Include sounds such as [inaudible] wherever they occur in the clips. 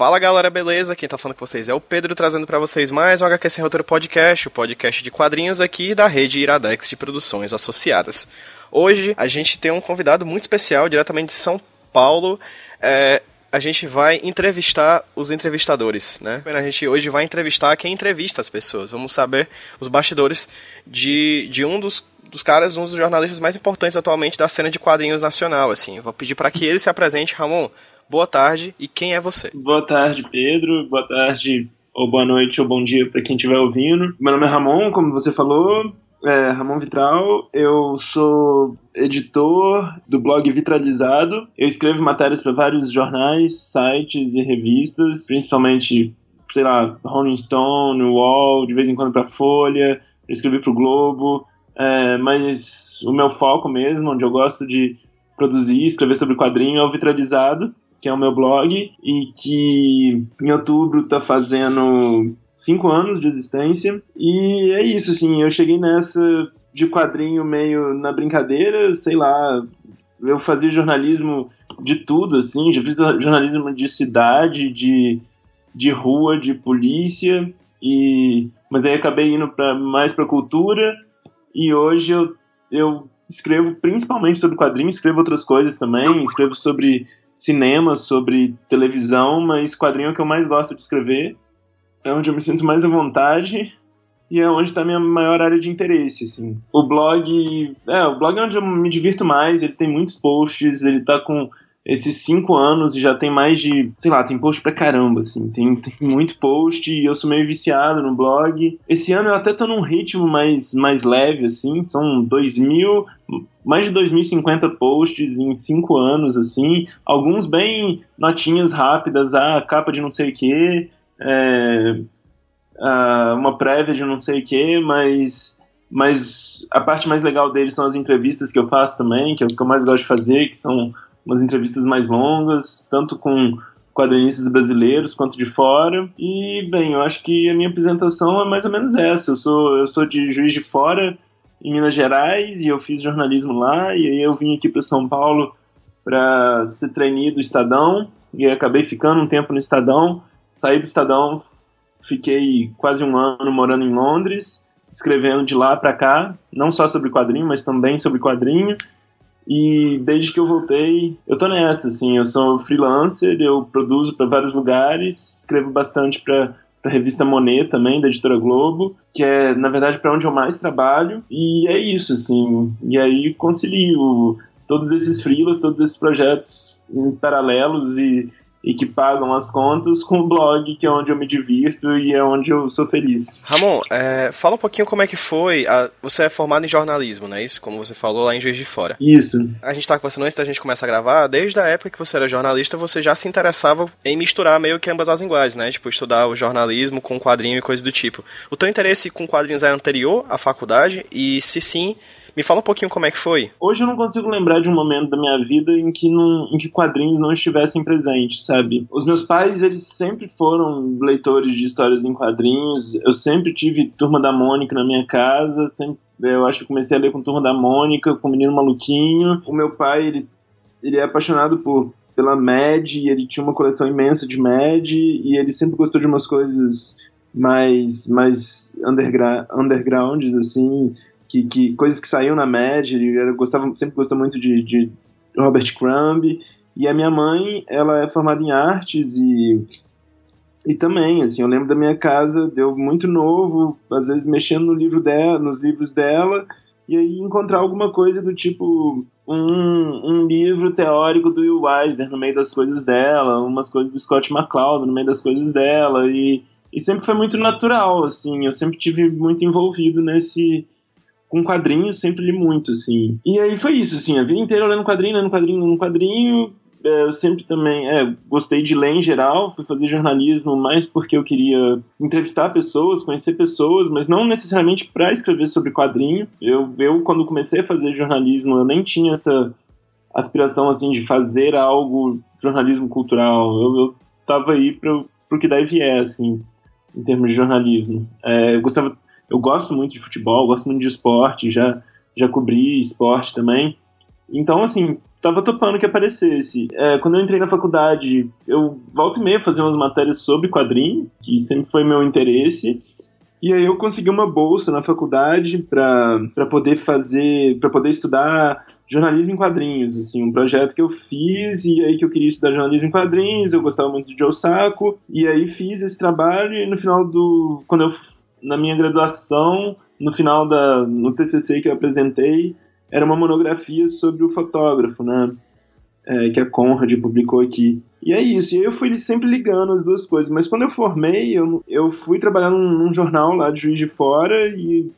Fala galera, beleza? Quem tá falando com vocês é o Pedro, trazendo para vocês mais um HQ Sem Roteiro Podcast, o podcast de quadrinhos aqui da rede Iradex de Produções Associadas. Hoje a gente tem um convidado muito especial, diretamente de São Paulo. É, a gente vai entrevistar os entrevistadores, né? A gente hoje vai entrevistar quem entrevista as pessoas. Vamos saber os bastidores de, de um dos dos caras, um dos jornalistas mais importantes atualmente da cena de quadrinhos nacional, assim. Vou pedir para que ele se apresente, Ramon. Boa tarde e quem é você? Boa tarde, Pedro. Boa tarde ou boa noite ou bom dia para quem estiver ouvindo. Meu nome é Ramon, como você falou, é Ramon Vitral. Eu sou editor do blog Vitralizado. Eu escrevo matérias para vários jornais, sites e revistas, principalmente, sei lá, Rolling Stone, Wall, de vez em quando para Folha. Eu escrevi para o Globo. É, mas o meu foco mesmo, onde eu gosto de produzir, escrever sobre quadrinho, é o Vitralizado, que é o meu blog, e que em outubro está fazendo cinco anos de existência. E é isso, assim, eu cheguei nessa de quadrinho meio na brincadeira, sei lá, eu fazia jornalismo de tudo, assim, já fiz jornalismo de cidade, de, de rua, de polícia, e mas aí acabei indo pra, mais para cultura e hoje eu, eu escrevo principalmente sobre quadrinhos, escrevo outras coisas também, escrevo sobre cinema, sobre televisão, mas quadrinho é o que eu mais gosto de escrever, é onde eu me sinto mais à vontade e é onde está minha maior área de interesse, assim. O blog, é, o blog é onde eu me divirto mais, ele tem muitos posts, ele tá com esses cinco anos e já tem mais de, sei lá, tem post pra caramba, assim, tem, tem muito post e eu sou meio viciado no blog. Esse ano eu até tô num ritmo mais, mais leve, assim, são dois mil, mais de 2.050 posts em cinco anos, assim, alguns bem notinhas rápidas, ah, capa de não sei o que, é, ah, uma prévia de não sei o que, mas mas a parte mais legal deles são as entrevistas que eu faço também, que é o que eu mais gosto de fazer, que são umas entrevistas mais longas, tanto com quadrinistas brasileiros quanto de fora. E, bem, eu acho que a minha apresentação é mais ou menos essa. Eu sou, eu sou de Juiz de Fora, em Minas Gerais, e eu fiz jornalismo lá, e aí eu vim aqui para São Paulo para ser trainee do Estadão, e acabei ficando um tempo no Estadão. Saí do Estadão, fiquei quase um ano morando em Londres, escrevendo de lá para cá, não só sobre quadrinho, mas também sobre quadrinho. E desde que eu voltei, eu tô nessa, assim, eu sou freelancer, eu produzo para vários lugares, escrevo bastante para a revista Monet também, da editora Globo, que é, na verdade, para onde eu mais trabalho, e é isso, assim, e aí concilio todos esses freelas, todos esses projetos em paralelos e e que pagam as contas com o blog, que é onde eu me divirto e é onde eu sou feliz. Ramon, é, fala um pouquinho como é que foi. A, você é formado em jornalismo, não é isso? Como você falou lá em Juiz de Fora. Isso. A gente tá conversando antes da gente começar a gravar, desde a época que você era jornalista, você já se interessava em misturar meio que ambas as linguagens, né? Tipo, estudar o jornalismo com quadrinho e coisas do tipo. O teu interesse com quadrinhos é anterior à faculdade? E se sim, me fala um pouquinho como é que foi. Hoje eu não consigo lembrar de um momento da minha vida em que, não, em que quadrinhos não estivessem presentes, sabe? Os meus pais, eles sempre foram leitores de histórias em quadrinhos. Eu sempre tive Turma da Mônica na minha casa, sempre, eu acho que comecei a ler com Turma da Mônica, com o Menino Maluquinho. O meu pai, ele, ele é apaixonado por pela Mad, e ele tinha uma coleção imensa de Mad, e ele sempre gostou de umas coisas mais, mais undergrounds, assim, que, que coisas que saíam na média, ele gostava, sempre gostou muito de, de Robert Crumb, e a minha mãe, ela é formada em artes e e também, assim, eu lembro da minha casa, deu muito novo, às vezes mexendo no livro dela, nos livros dela, e aí encontrar alguma coisa do tipo um, um livro teórico do Will Eisner no meio das coisas dela, umas coisas do Scott McCloud no meio das coisas dela, e, e sempre foi muito natural, assim, eu sempre tive muito envolvido nesse com quadrinhos, sempre li muito, assim. E aí foi isso, assim, a vida inteira lendo quadrinho, lendo quadrinho, lendo quadrinho. É, eu sempre também é, gostei de ler em geral, fui fazer jornalismo mais porque eu queria entrevistar pessoas, conhecer pessoas, mas não necessariamente para escrever sobre quadrinho. Eu, eu, quando comecei a fazer jornalismo, eu nem tinha essa aspiração, assim, de fazer algo jornalismo cultural. Eu, eu tava aí para o que daí vier, assim, em termos de jornalismo. É, eu gostava eu gosto muito de futebol, gosto muito de esporte, já, já cobri esporte também. Então, assim, tava topando que aparecesse. É, quando eu entrei na faculdade, eu volto e meia fazer umas matérias sobre quadrinho, que sempre foi meu interesse. E aí eu consegui uma bolsa na faculdade para poder fazer, para poder estudar jornalismo em quadrinhos, assim, um projeto que eu fiz e aí que eu queria estudar jornalismo em quadrinhos, eu gostava muito de Joe Sacco, e aí fiz esse trabalho e no final do quando eu na minha graduação, no final da no TCC que eu apresentei, era uma monografia sobre o fotógrafo, né? É, que a Conrad publicou aqui. E é isso, e eu fui sempre ligando as duas coisas. Mas quando eu formei, eu, eu fui trabalhar num, num jornal lá de Juiz de Fora e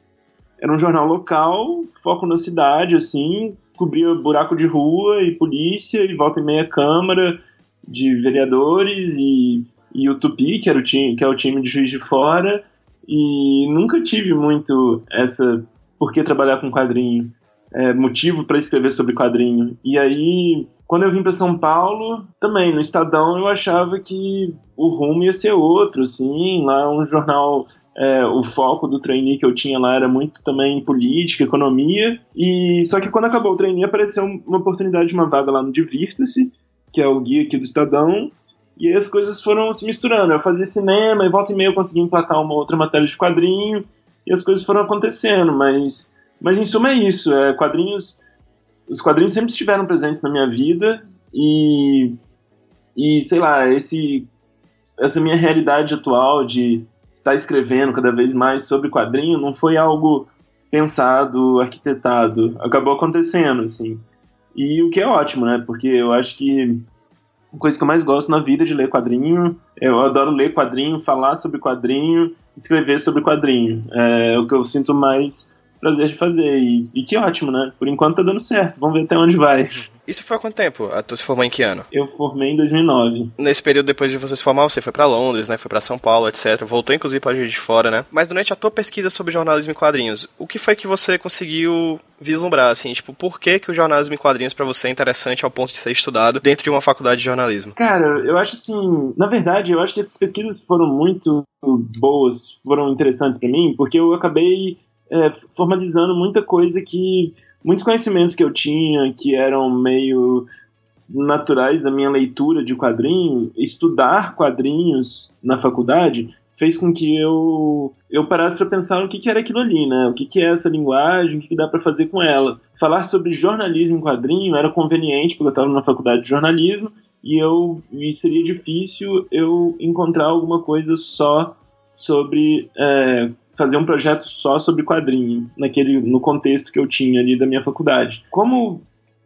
era um jornal local, foco na cidade, assim, cobria buraco de rua e polícia e volta e meia câmara de vereadores e, e o Tupi, que, era o time, que é o time de Juiz de Fora, e nunca tive muito essa por que trabalhar com quadrinho é, motivo para escrever sobre quadrinho. E aí, quando eu vim para São Paulo, também no Estadão eu achava que o rumo ia ser outro, assim, lá um jornal é, o foco do trainee que eu tinha lá era muito também política, economia. E só que quando acabou o trainee apareceu uma oportunidade de uma vaga lá no Divirta-se, que é o guia aqui do Estadão. E as coisas foram se misturando. Eu fazia cinema e volta e meia eu conseguia emplacar uma outra matéria de quadrinho. E as coisas foram acontecendo, mas mas em suma é isso. É, quadrinhos. Os quadrinhos sempre estiveram presentes na minha vida e. E sei lá, esse, essa minha realidade atual de estar escrevendo cada vez mais sobre quadrinho não foi algo pensado, arquitetado. Acabou acontecendo, assim. E o que é ótimo, né? Porque eu acho que coisa que eu mais gosto na vida de ler quadrinho. Eu adoro ler quadrinho, falar sobre quadrinho, escrever sobre quadrinho. É o que eu sinto mais prazer de fazer. E, e, que ótimo, né? Por enquanto tá dando certo. Vamos ver até onde vai. Isso foi há quanto tempo? Tu se formou em que ano? Eu formei em 2009. Nesse período depois de você se formar, você foi para Londres, né? Foi para São Paulo, etc. Voltou inclusive para Juiz de Fora, né? Mas durante a tua pesquisa sobre jornalismo em quadrinhos, o que foi que você conseguiu vislumbrar, assim, tipo, por que, que o jornalismo em quadrinhos para você é interessante ao ponto de ser estudado dentro de uma faculdade de jornalismo? Cara, eu acho assim, na verdade, eu acho que essas pesquisas foram muito boas, foram interessantes para mim, porque eu acabei é, formalizando muita coisa que. muitos conhecimentos que eu tinha que eram meio naturais da minha leitura de quadrinho, estudar quadrinhos na faculdade fez com que eu eu parasse para pensar o que, que era aquilo ali, né? O que, que é essa linguagem, o que, que dá para fazer com ela. Falar sobre jornalismo em quadrinho era conveniente porque eu estava na faculdade de jornalismo e eu e seria difícil eu encontrar alguma coisa só sobre é, fazer um projeto só sobre quadrinho, naquele, no contexto que eu tinha ali da minha faculdade. Como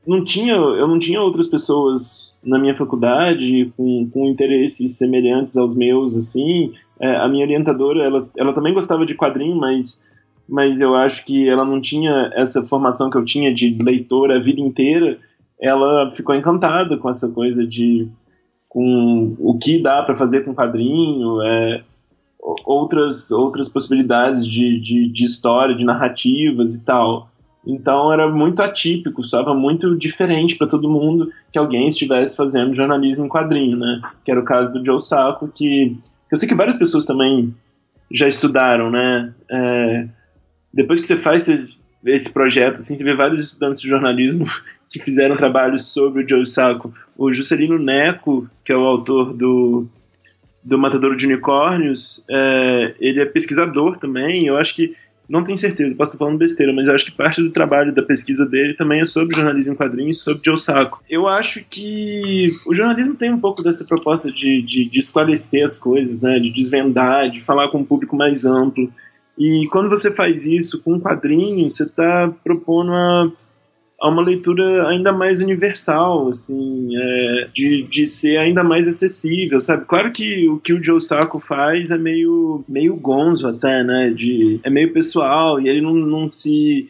não tinha, eu não tinha outras pessoas na minha faculdade com, com interesses semelhantes aos meus, assim, é, a minha orientadora, ela, ela também gostava de quadrinho, mas, mas eu acho que ela não tinha essa formação que eu tinha de leitora a vida inteira, ela ficou encantada com essa coisa de com o que dá para fazer com quadrinho, é, outras, outras possibilidades de, de, de história, de narrativas e tal. Então era muito atípico, estava muito diferente para todo mundo que alguém estivesse fazendo jornalismo em quadrinho, né? Que era o caso do Joe Sacco, que eu sei que várias pessoas também já estudaram, né? É, depois que você faz esse, esse, projeto, assim, você vê vários estudantes de jornalismo [laughs] que fizeram trabalhos sobre o Joe Sacco. O Juscelino Neco, que é o autor do do Matador de Unicórnios, é, ele é pesquisador também, eu acho que, não tenho certeza, posso estar falando besteira, mas eu acho que parte do trabalho da pesquisa dele também é sobre jornalismo em quadrinhos, sobre Joe Sacco. Eu acho que o jornalismo tem um pouco dessa proposta de, de, de esclarecer as coisas, né, de desvendar, de falar com um público mais amplo, e quando você faz isso com um quadrinho, você está propondo a a uma leitura ainda mais universal, assim, é, de, de ser ainda mais acessível, sabe? Claro que o que o Joe Sacco faz é meio, meio gonzo até, né? De, é meio pessoal e ele não, não se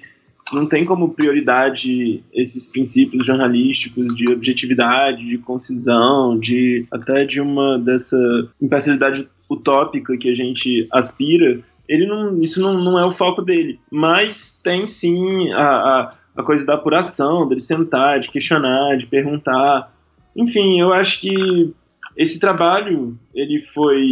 não tem como prioridade esses princípios jornalísticos de objetividade, de concisão, de até de uma dessa imparcialidade utópica que a gente aspira. Ele não, isso não, não é o foco dele, mas tem sim a, a a coisa da apuração, dele sentar, de questionar, de perguntar. Enfim, eu acho que esse trabalho ele foi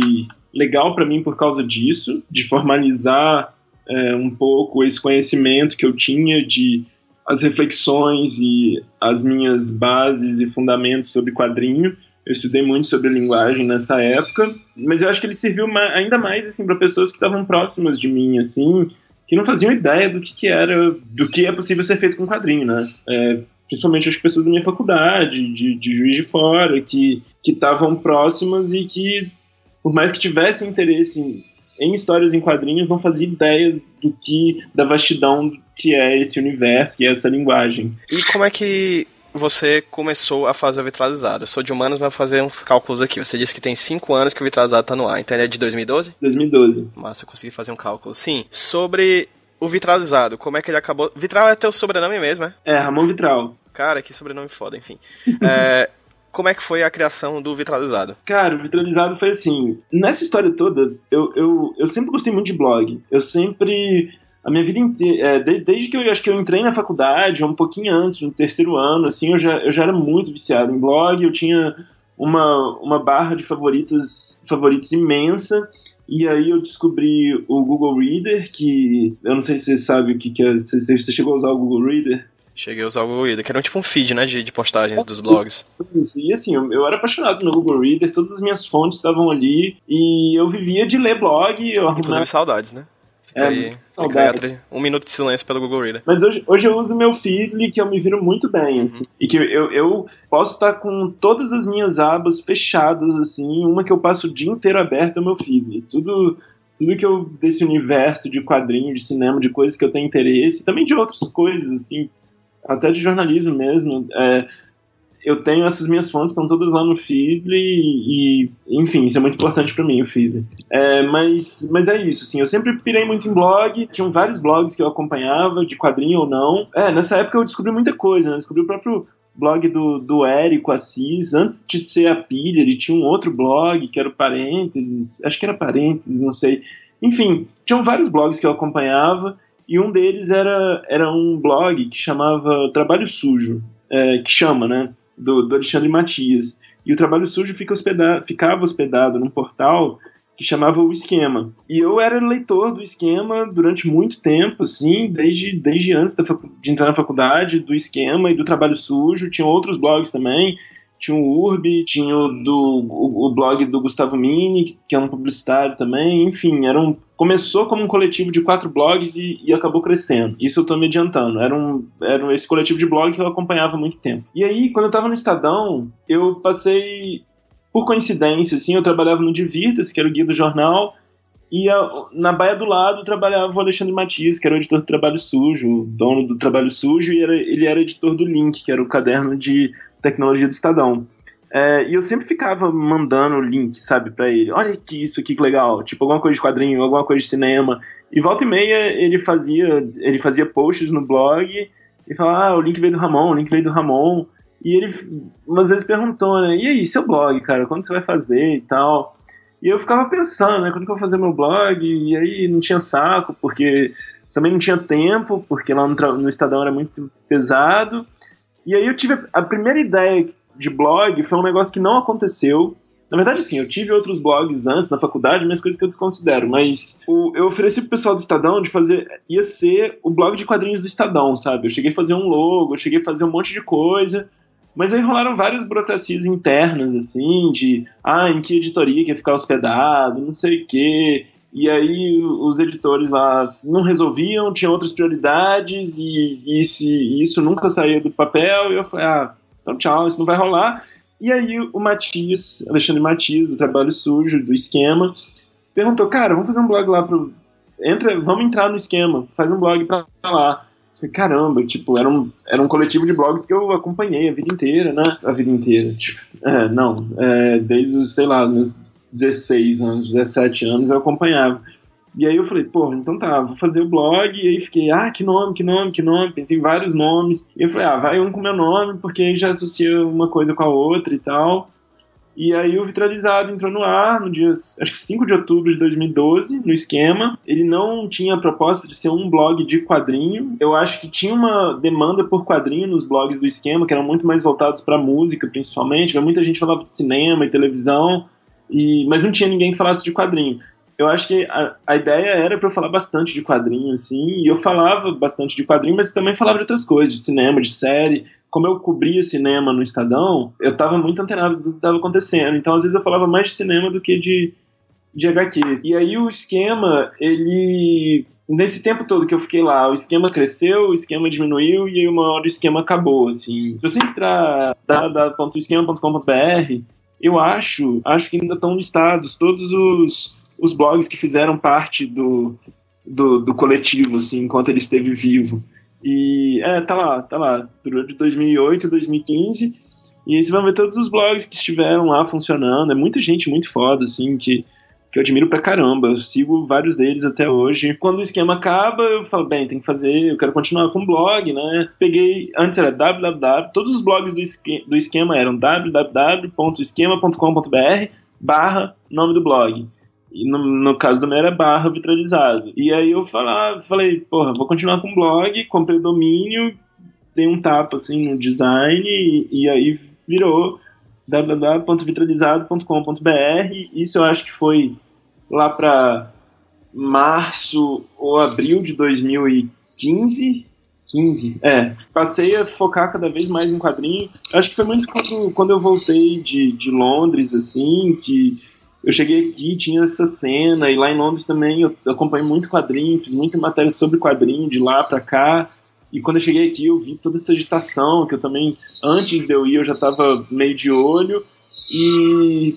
legal para mim por causa disso, de formalizar é, um pouco esse conhecimento que eu tinha de as reflexões e as minhas bases e fundamentos sobre quadrinho. Eu estudei muito sobre linguagem nessa época, mas eu acho que ele serviu ainda mais assim para pessoas que estavam próximas de mim, assim, que não faziam ideia do que, que era, do que é possível ser feito com quadrinho, né? É, principalmente as pessoas da minha faculdade, de, de Juiz de Fora, que estavam próximas e que, por mais que tivessem interesse em, em, histórias em quadrinhos, não faziam ideia do que, da vastidão que é esse universo, que é essa linguagem. E como é que você começou a fazer o vitralizado? Eu sou de humanos, mas vou fazer uns cálculos aqui. Você disse que tem 5 anos que o vitralizado tá no ar, então ele é de 2012? 2012. Massa, eu consegui fazer um cálculo. Sim. Sobre o vitralizado, como é que ele acabou. Vitral é teu sobrenome mesmo, é? É, Ramon Vitral. Cara, que sobrenome foda, enfim. [laughs] é, como é que foi a criação do Vitralizado? Cara, o Vitralizado foi assim. Nessa história toda, eu, eu, eu sempre gostei muito de blog. Eu sempre. A minha vida inteira. É, desde que eu acho que eu entrei na faculdade, um pouquinho antes, no terceiro ano, assim, eu já, eu já era muito viciado em blog. Eu tinha uma, uma barra de favoritos, favoritos imensa. E aí eu descobri o Google Reader, que eu não sei se você sabe o que, que é. Se você chegou a usar o Google Reader. Cheguei a usar o Google Reader, que era tipo um feed, né, de, de postagens dos blogs. E assim, eu, eu, era apaixonado no Google Reader, todas as minhas fontes estavam ali, e eu vivia de ler blog. Eu Inclusive arrumava... saudades, né? Fica é, aí, fica aí um minuto de silêncio pelo Google Reader. Mas hoje, hoje eu uso meu Feedly, que eu me viro muito bem, assim. Uhum. E que eu, eu posso estar com todas as minhas abas fechadas, assim. Uma que eu passo o dia inteiro aberto é o meu Feedly. Tudo, tudo que eu desse universo de quadrinho, de cinema, de coisas que eu tenho interesse, também de outras coisas, assim, até de jornalismo mesmo. É, eu tenho essas minhas fontes, estão todas lá no Feedly e, enfim, isso é muito importante para mim, o Feedly. É, mas, mas é isso, assim, eu sempre pirei muito em blog, tinham vários blogs que eu acompanhava, de quadrinho ou não. É, nessa época eu descobri muita coisa, né? Eu descobri o próprio blog do, do Érico Assis, antes de ser a pilha, ele tinha um outro blog que era o Parênteses, acho que era Parênteses, não sei. Enfim, tinham vários blogs que eu acompanhava, e um deles era, era um blog que chamava Trabalho Sujo, é, que chama, né? Do, do, Alexandre Matias. E o Trabalho Sujo fica hospedado, ficava hospedado num portal que chamava O Esquema. E eu era leitor do Esquema durante muito tempo, assim, desde, desde antes de entrar na faculdade, do Esquema e do Trabalho Sujo. Tinha outros blogs também tinha o Urbi, tinha o, do, o, o, blog do Gustavo Mini, que é um publicitário também, enfim, era um, começou como um coletivo de quatro blogs e, e acabou crescendo. Isso eu tô me adiantando. Era, um, era esse coletivo de blog que eu acompanhava há muito tempo. E aí, quando eu tava no Estadão, eu passei, por coincidência, assim, eu trabalhava no Divirtas, que era o guia do jornal, e a, na baia do lado trabalhava o Alexandre Matias, que era o editor do Trabalho Sujo, dono do Trabalho Sujo, e era, ele era editor do Link, que era o caderno de tecnologia do Estadão. É, e eu sempre ficava mandando o link, sabe, para ele. Olha que isso aqui que legal, tipo alguma coisa de quadrinho, alguma coisa de cinema. E volta e meia ele fazia, ele fazia posts no blog e falava, ah, o link veio do Ramon, o link veio do Ramon. E ele umas vezes perguntou, né, e aí, seu blog, cara, quando você vai fazer e tal? E eu ficava pensando, né, quando que eu vou fazer meu blog? E aí não tinha saco, porque também não tinha tempo, porque lá no, no Estadão era muito pesado. E aí eu tive a primeira ideia de blog foi um negócio que não aconteceu. Na verdade, sim, eu tive outros blogs antes na faculdade, mas coisas que eu desconsidero. Mas o, eu ofereci pro pessoal do Estadão de fazer. ia ser o blog de quadrinhos do Estadão, sabe? Eu cheguei a fazer um logo, eu cheguei a fazer um monte de coisa. Mas aí rolaram várias burocracias internas, assim, de ah, em que editoria que ia ficar hospedado, não sei o quê. E aí os editores lá não resolviam, tinham outras prioridades e, e, se, isso nunca saía do papel. E eu falei, ah, então tchau, isso não vai rolar. E aí o Matias, Alexandre Matias, do Trabalho Sujo, do Esquema, perguntou, cara, vamos fazer um blog lá pro... Entra, vamos entrar no Esquema, faz um blog pra lá. falei, caramba, tipo, era um, era um coletivo de blogs que eu acompanhei a vida inteira, né? A vida inteira, tipo, é, não, é, desde os, sei lá, meus 16 anos, 17 anos, eu acompanhava. E aí eu falei, porra, então tá, vou fazer o blog. E aí fiquei, ah, que nome, que nome, que nome. Pensei em vários nomes. E eu falei, ah, vai um com meu nome, porque aí já associa uma coisa com a outra e tal. E aí o Vitralizado entrou no ar no dia, acho que 5 de outubro de 2012, no esquema. Ele não tinha a proposta de ser um blog de quadrinho. Eu acho que tinha uma demanda por quadrinho nos blogs do esquema, que eram muito mais voltados para música, principalmente. Muita gente falava de cinema e televisão. E, mas não tinha ninguém que falasse de quadrinho. eu acho que a, a ideia era para eu falar bastante de quadrinho, assim, e eu falava bastante de quadrinho, mas também falava de outras coisas, de cinema, de série. Como eu cobria cinema no Estadão, eu estava muito antenado do que estava acontecendo. Então, às vezes, eu falava mais de cinema do que de, de HQ. E aí, o esquema, ele. Nesse tempo todo que eu fiquei lá, o esquema cresceu, o esquema diminuiu e aí uma hora o esquema acabou, assim. Se você entrar www.esquema.com.br, eu acho, acho que ainda estão listados todos os, os blogs que fizeram parte do, do, do coletivo, assim, enquanto ele esteve vivo. E, é, tá lá, tá lá, durante 2008 e 2015, e aí você vai ver todos os blogs que estiveram lá funcionando, é muita gente muito foda, assim, que, que eu admiro pra caramba, eu sigo vários deles até hoje. Quando o esquema acaba, eu falo, bem, tem que fazer, eu quero continuar com o blog, né? Peguei, antes era www, todos os blogs do, esquema, do esquema eram www.esquema.com.br barra nome do blog. E no, no, caso do meu era barra vitralizado. E aí eu falava, falei, porra, vou continuar com o blog, comprei domínio, dei um tapa assim no design e, e aí virou www.vitralizado.com.br. Isso eu acho que foi lá para março ou abril de 2015. 15, é. Passei a focar cada vez mais em quadrinho. Acho que foi muito quando, quando eu voltei de, de Londres, assim, que eu cheguei aqui, tinha essa cena, e lá em Londres também eu acompanhei muito quadrinho, fiz muita matéria sobre quadrinho de lá para cá. E quando eu cheguei aqui, eu vi toda essa agitação, que eu também, antes de eu ir, eu já estava meio de olho. E,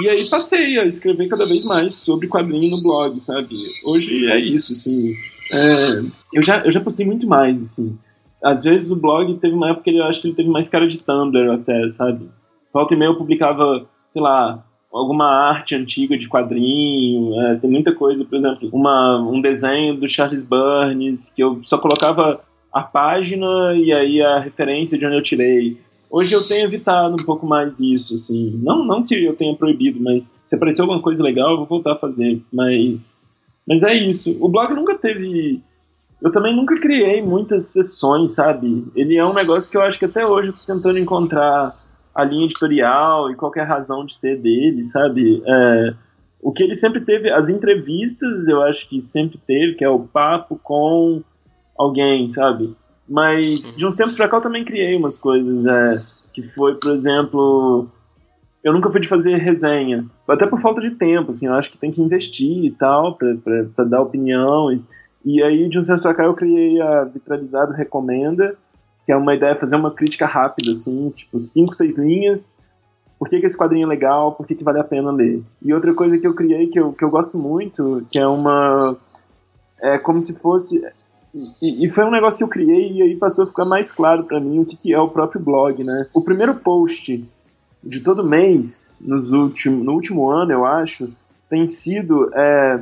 e aí passei a escrever cada vez mais sobre quadrinho no blog, sabe? Hoje é isso, assim. É, eu, já, eu já postei muito mais, assim. Às vezes o blog teve uma época que eu acho que ele teve mais cara de Tumblr até, sabe? Volta e meia eu publicava, sei lá, alguma arte antiga de quadrinho, é, tem muita coisa, por exemplo, uma, um desenho do Charles Burns, que eu só colocava a página e aí a referência de onde eu tirei. Hoje eu tenho evitado um pouco mais isso, assim. Não, não que eu tenha proibido, mas se aparecer alguma coisa legal, eu vou voltar a fazer. Mas, mas é isso. O blog nunca teve. Eu também nunca criei muitas sessões, sabe? Ele é um negócio que eu acho que até hoje eu tô tentando encontrar a linha editorial e qualquer razão de ser dele, sabe? É, o que ele sempre teve, as entrevistas, eu acho que sempre teve, que é o papo com alguém, sabe? Mas uhum. de uns tempos pra cá eu também criei umas coisas, é, que foi, por exemplo, eu nunca fui de fazer resenha, até por falta de tempo, assim, eu acho que tem que investir e tal, pra, pra, pra dar opinião, e, e aí de uns tempos pra cá eu criei a Vitralizado Recomenda, que é uma ideia fazer uma crítica rápida, assim, tipo, cinco, seis linhas. Por que, que esse quadrinho é legal? Por que, que vale a pena ler? E outra coisa que eu criei, que eu, que eu gosto muito, que é uma. É como se fosse. E, e, foi um negócio que eu criei e aí passou a ficar mais claro para mim o que, que é o próprio blog, né? O primeiro post de todo mês, nos último, no último ano, eu acho, tem sido é,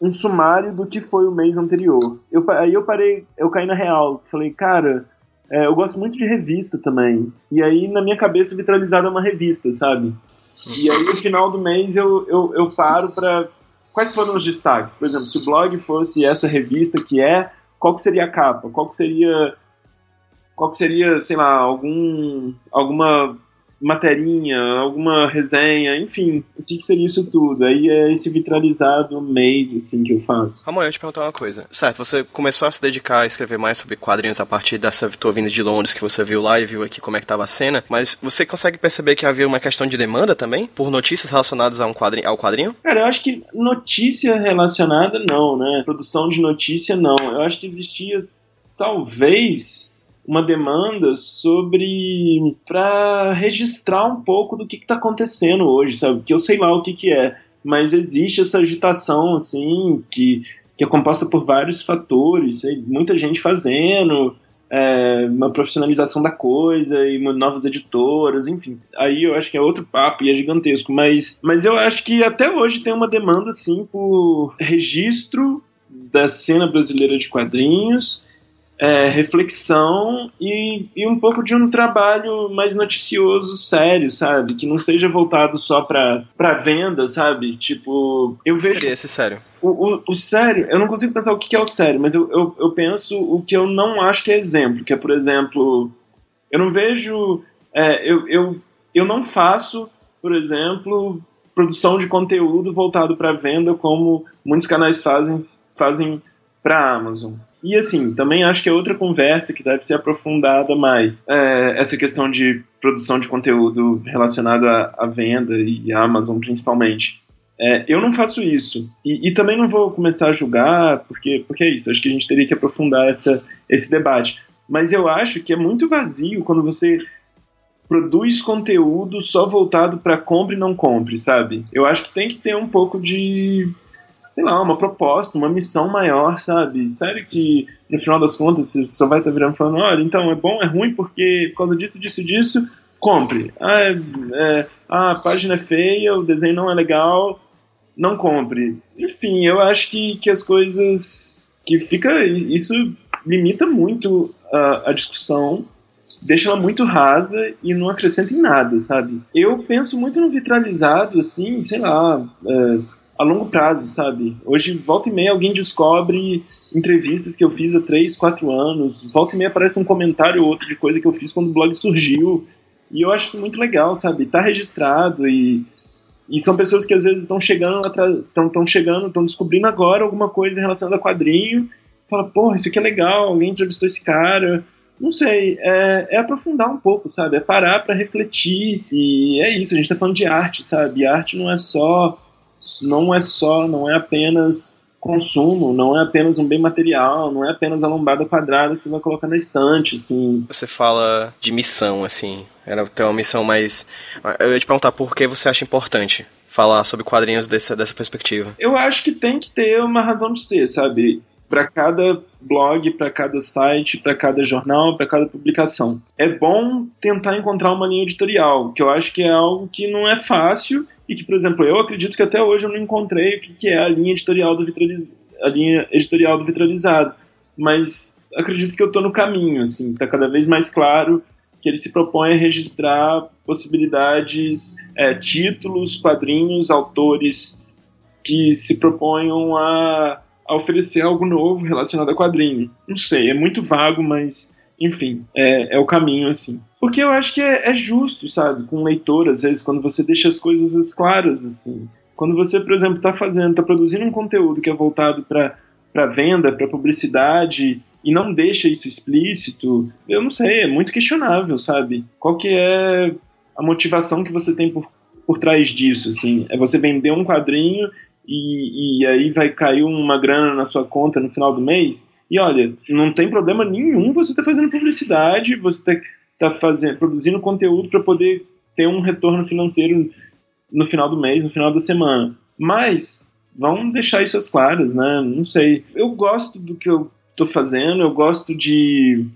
um sumário do que foi o mês anterior. Eu, aí eu parei, eu caí na real. Falei, cara, é, eu gosto muito de revista também. E aí, na minha cabeça, o Vitralizado é uma revista, sabe? E aí, no final do mês, eu, eu, eu paro para Quais foram os destaques? Por exemplo, se o blog fosse essa revista que é, qual que seria a capa? Qual que seria... Qual que seria, sei lá, algum, alguma materinha, alguma resenha, enfim, o que, que, seria isso tudo? Aí é esse vitralizado mês, assim, que eu faço. Ramon, eu ia te perguntar uma coisa. Certo, você começou a se dedicar a escrever mais sobre quadrinhos a partir dessa tua vinda de Londres que você viu lá e viu aqui como é que tava a cena, mas você consegue perceber que havia uma questão de demanda também? Por notícias relacionadas a um quadrinho, ao quadrinho? Cara, eu acho que notícia relacionada não, né? Produção de notícia não. Eu acho que existia, talvez uma demanda sobre para registrar um pouco do que está acontecendo hoje, sabe? Que eu sei lá o que, que é, mas existe essa agitação assim que, que é composta por vários fatores, muita gente fazendo, é, uma profissionalização da coisa e novas editoras, enfim. Aí eu acho que é outro papo e é gigantesco, mas, mas eu acho que até hoje tem uma demanda assim por registro da cena brasileira de quadrinhos é, reflexão e, e um pouco de um trabalho mais noticioso, sério, sabe? Que não seja voltado só pra, pra venda, sabe? Tipo, eu vejo. Seria esse sério? O, o, o, sério, eu não consigo pensar o que é o sério, mas eu, eu, eu penso o que eu não acho que é exemplo, que é, por exemplo, eu não vejo. É, eu, eu, eu não faço, por exemplo, produção de conteúdo voltado para venda, como muitos canais fazem, fazem para a Amazon. E assim, também acho que é outra conversa que deve ser aprofundada mais. É, essa questão de produção de conteúdo relacionado à, à venda e à Amazon principalmente. É, eu não faço isso. E, e, também não vou começar a julgar, porque, porque é isso. Acho que a gente teria que aprofundar essa, esse debate. Mas eu acho que é muito vazio quando você produz conteúdo só voltado para compre e não compre, sabe? Eu acho que tem que ter um pouco de sei lá, uma proposta, uma missão maior, sabe? Sério que, no final das contas, você só vai estar tá virando falando, olha, então é bom, é ruim, porque por causa disso, disso, disso, compre. Ah, é, é, ah, a página é feia, o desenho não é legal, não compre. Enfim, eu acho que, que as coisas. que fica. Isso limita muito a, a discussão deixa ela muito rasa e não acrescenta em nada, sabe? Eu penso muito no vitralizado, assim, sei lá, é, a longo prazo, sabe? Hoje, volta e meia, alguém descobre entrevistas que eu fiz há 3, 4 anos. Volta e meia aparece um comentário ou outro de coisa que eu fiz quando o blog surgiu. E eu acho isso muito legal, sabe? Tá registrado e, e são pessoas que às vezes estão chegando, estão chegando, estão descobrindo agora alguma coisa relacionada a quadrinho. Fala, porra, isso aqui é legal, alguém entrevistou esse cara. Não sei, é, é aprofundar um pouco, sabe? É parar para refletir. E é isso, a gente tá falando de arte, sabe? E arte não é só não é só, não é apenas consumo, não é apenas um bem material, não é apenas a lombada quadrada que você vai colocar na estante, assim. Você fala de missão, assim, era ter uma missão mais... Eu ia te perguntar por que você acha importante falar sobre quadrinhos dessa, dessa perspectiva. Eu acho que tem que ter uma razão de ser, sabe? Para cada blog, para cada site, para cada jornal, para cada publicação. É bom tentar encontrar uma linha editorial, que eu acho que é algo que não é fácil e que, por exemplo, eu acredito que até hoje eu não encontrei o que é a linha editorial do, a linha editorial do vitralizado, mas acredito que eu estou no caminho, assim, está cada vez mais claro que ele se propõe a registrar possibilidades, é, títulos, quadrinhos, autores que se proponham a, a, oferecer algo novo relacionado a quadrinho. Não sei, é muito vago, mas enfim, é, é o caminho assim. Porque eu acho que é, é, justo, sabe, com o leitor, às vezes, quando você deixa as coisas claras, assim. Quando você, por exemplo, está fazendo, está produzindo um conteúdo que é voltado para venda, para publicidade, e não deixa isso explícito, eu não sei, é muito questionável, sabe? Qual que é a motivação que você tem por, por trás disso, assim? É você vender um quadrinho e, e aí vai cair uma grana na sua conta no final do mês? E olha, não tem problema nenhum você estar tá fazendo publicidade, você tá está fazendo, produzindo conteúdo para poder ter um retorno financeiro no final do mês, no final da semana. Mas vamos deixar isso às claras, né? Não sei. Eu gosto do que eu estou fazendo, eu gosto de,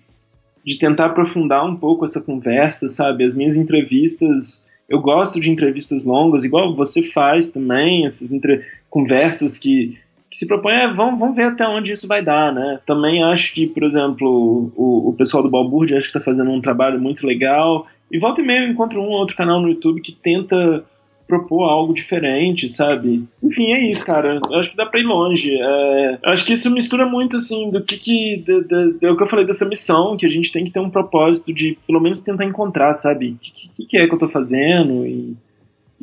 de tentar aprofundar um pouco essa conversa, sabe? As minhas entrevistas, eu gosto de entrevistas longas, igual você faz também, essas entre... conversas que que se propõe é vamos, vamos ver até onde isso vai dar, né? Também acho que, por exemplo, o, o pessoal do Balbúrdia acho que está fazendo um trabalho muito legal. E volta e meia eu encontro um ou outro canal no YouTube que tenta propor algo diferente, sabe? Enfim, é isso, cara. Eu acho que dá pra ir longe. É... Eu acho que isso mistura muito, assim, do que que... De, é que eu falei dessa missão, que a gente tem que ter um propósito de, pelo menos, tentar encontrar, sabe? O que, que, que, é que eu tô fazendo e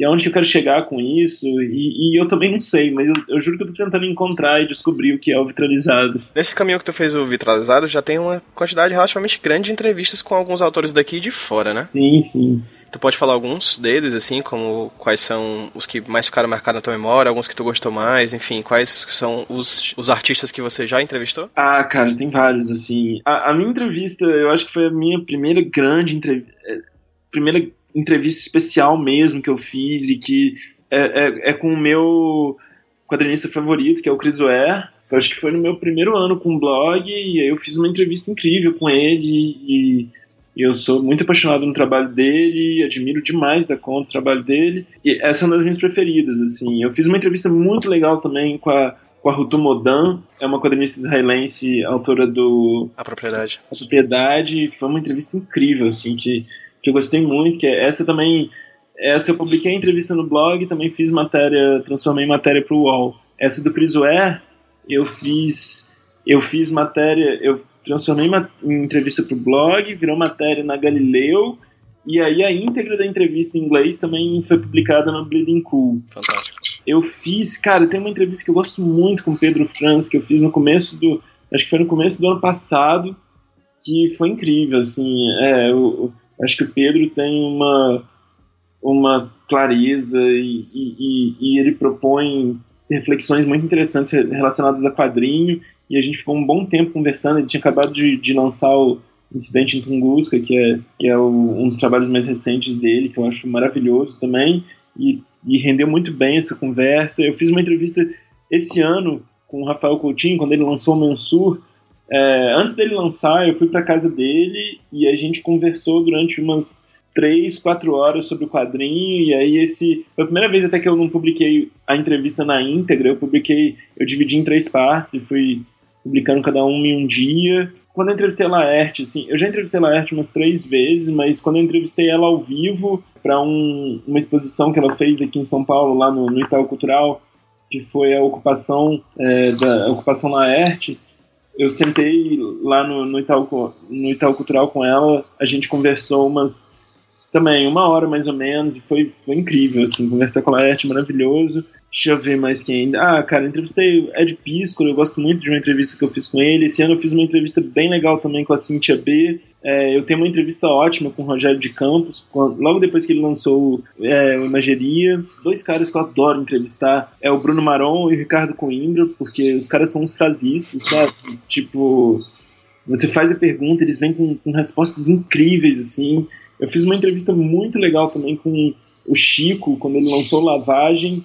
e aonde eu quero chegar com isso, e, e eu também não sei, mas eu, eu, juro que eu tô tentando encontrar e descobrir o que é o vitralizado. Nesse caminho que tu fez o vitralizado, já tem uma quantidade relativamente grande de entrevistas com alguns autores daqui e de fora, né? Sim, sim. Tu pode falar alguns deles, assim, como quais são os que mais ficaram marcados na tua memória, alguns que tu gostou mais, enfim, quais são os, os artistas que você já entrevistou? Ah, cara, tem vários, assim. A, a minha entrevista, eu acho que foi a minha primeira grande entrevista. É, primeira entrevista especial mesmo que eu fiz e que é, é, é com o meu quadrinista favorito, que é o Chris Ware. Eu acho que foi no meu primeiro ano com o blog e aí eu fiz uma entrevista incrível com ele e, e eu sou muito apaixonado no trabalho dele, admiro demais da conta o trabalho dele e essa é uma das minhas preferidas, assim. Eu fiz uma entrevista muito legal também com a com a Rutu Modan, é uma quadrinista israelense, autora do A Propriedade. A Propriedade, foi uma entrevista incrível, assim, que que eu gostei muito, que é essa também. Essa eu publiquei a entrevista no blog, também fiz matéria, transformei matéria para o UOL. Essa do Ware, eu fiz, eu fiz matéria, eu transformei uma, em entrevista para o blog, virou matéria na Galileu, E aí a íntegra da entrevista em inglês também foi publicada no Bleeding Cool. Fantástico. Eu fiz, cara, tem uma entrevista que eu gosto muito com o Pedro Franz, que eu fiz no começo do. Acho que foi no começo do ano passado, que foi incrível, assim. É, acho que o Pedro tem uma, uma clareza e, e, e ele propõe reflexões muito interessantes relacionadas a quadrinho e a gente ficou um bom tempo conversando. Ele tinha acabado de, de lançar o Incidente em Tunguska, que é, que é o, um dos trabalhos mais recentes dele, que eu acho maravilhoso também, e, e rendeu muito bem essa conversa. Eu fiz uma entrevista esse ano com o Rafael Coutinho, quando ele lançou o Mansur. É, antes dele lançar, eu fui para casa dele e a gente conversou durante umas três, quatro horas sobre o quadrinho, e aí esse. Foi a primeira vez até que eu não publiquei a entrevista na íntegra, eu publiquei, eu dividi em três partes e fui publicando cada uma em um dia. Quando eu entrevistei a Laerte, assim, eu já entrevistei a Laerte umas três vezes, mas quando eu entrevistei ela ao vivo para um, uma exposição que ela fez aqui em São Paulo, lá no, no Itaú Cultural, que foi a ocupação é, da a ocupação Laerte, eu sentei lá no, no, Itaú, no Itaú Cultural com ela, a gente conversou umas também, uma hora mais ou menos, e foi, foi incrível, assim, conversar com a Laerte, maravilhoso. Deixa eu ver mais quem ainda. Ah, cara, entrevistei o Ed Pisco, eu gosto muito de uma entrevista que eu fiz com ele. Esse ano eu fiz uma entrevista bem legal também com a Cintia B. É, eu tenho uma entrevista ótima com o Rogério de Campos, logo depois que ele lançou é, o Imageria. Dois caras que eu adoro entrevistar é o Bruno Maron e o Ricardo Coimbra, porque os caras são uns frasistas, sabe? Tipo, você faz a pergunta, eles vêm com, com respostas incríveis, assim. Eu fiz uma entrevista muito legal também com o Chico, quando ele lançou Lavagem,